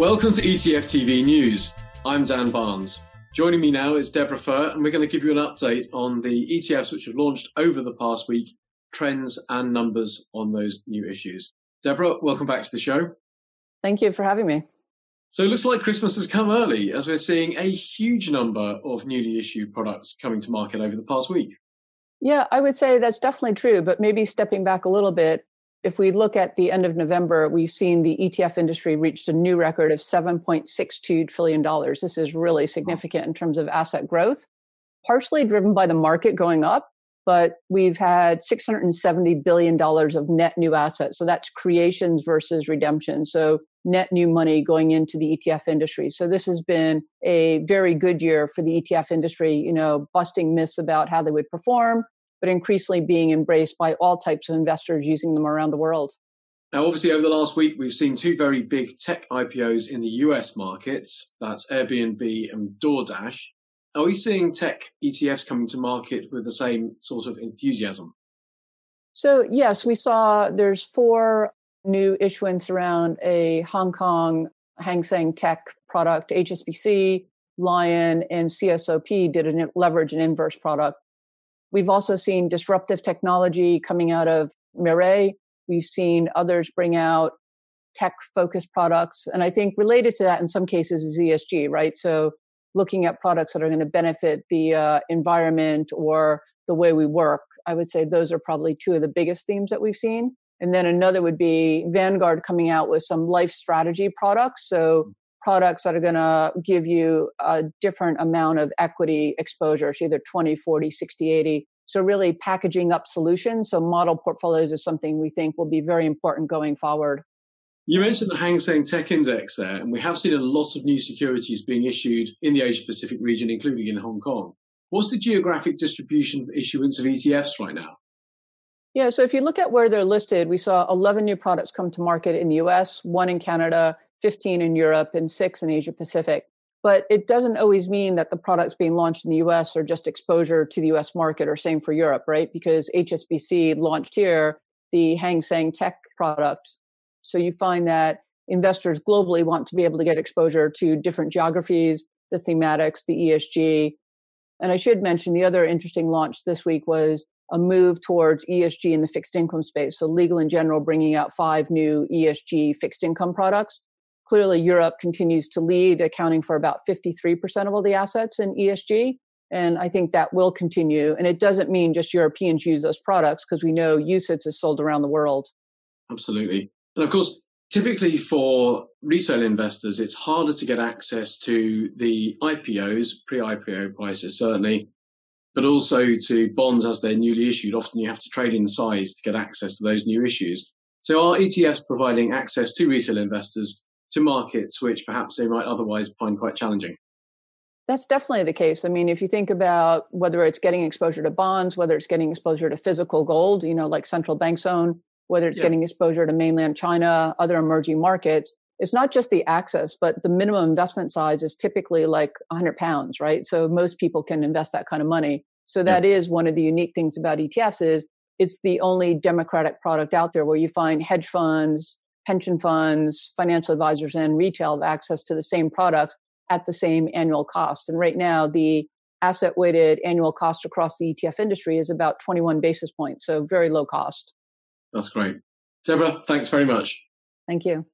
Welcome to ETF TV News. I'm Dan Barnes. Joining me now is Deborah Fuhr, and we're going to give you an update on the ETFs which have launched over the past week, trends and numbers on those new issues. Deborah, welcome back to the show. Thank you for having me. So it looks like Christmas has come early as we're seeing a huge number of newly issued products coming to market over the past week. Yeah, I would say that's definitely true, but maybe stepping back a little bit, if we look at the end of November, we've seen the ETF industry reached a new record of $7.62 trillion. This is really significant in terms of asset growth, partially driven by the market going up, but we've had $670 billion of net new assets. So that's creations versus redemption. So net new money going into the ETF industry. So this has been a very good year for the ETF industry, you know, busting myths about how they would perform, but increasingly being embraced by all types of investors using them around the world. Now, obviously, over the last week, we've seen two very big tech IPOs in the US markets. That's Airbnb and DoorDash. Are we seeing tech ETFs coming to market with the same sort of enthusiasm? So, yes, we saw there's four new issuance around a Hong Kong Hang Seng Tech product, HSBC, Lion, and CSOP did a leverage and inverse product We've also seen disruptive technology coming out of Mirae. We've seen others bring out tech focused products. And I think related to that in some cases is ESG, right? So looking at products that are going to benefit the uh, environment or the way we work. I would say those are probably two of the biggest themes that we've seen. And then another would be Vanguard coming out with some life strategy products. So products that are going to give you a different amount of equity exposure, so either 20, 40, 60, 80. So really packaging up solutions. So model portfolios is something we think will be very important going forward. You mentioned the Hang Seng Tech Index there, and we have seen a lot of new securities being issued in the Asia Pacific region, including in Hong Kong. What's the geographic distribution for issuance of ETFs right now? Yeah, so if you look at where they're listed, we saw 11 new products come to market in the US, one in Canada, 15 in Europe, and six in Asia Pacific. But it doesn't always mean that the products being launched in the US are just exposure to the US market or same for Europe, right? Because HSBC launched here the Hang Seng Tech product. So you find that investors globally want to be able to get exposure to different geographies, the thematics, the ESG. And I should mention the other interesting launch this week was a move towards ESG in the fixed income space. So Legal & General bringing out five new ESG fixed income products clearly Europe continues to lead, accounting for about 53% of all the assets in ESG. And I think that will continue. And it doesn't mean just Europeans use those products because we know UCITS is sold around the world. Absolutely. And of course, typically for retail investors, it's harder to get access to the IPOs, pre IPO prices certainly, but also to bonds as they're newly issued. Often you have to trade in size to get access to those new issues. So are ETFs providing access to retail investors to markets which perhaps they might otherwise find quite challenging. That's definitely the case. I mean, if you think about whether it's getting exposure to bonds, whether it's getting exposure to physical gold, you know, like central banks own, whether it's yeah. getting exposure to mainland China, other emerging markets, it's not just the access, but the minimum investment size is typically like 100 pounds, right? So most people can invest that kind of money. So that yeah. is one of the unique things about ETFs is it's the only democratic product out there where you find hedge funds, pension funds, financial advisors, and retail have access to the same products at the same annual cost. And right now, the asset weighted annual cost across the ETF industry is about 21 basis points, so very low cost. That's great. Deborah, thanks very much. Thank you.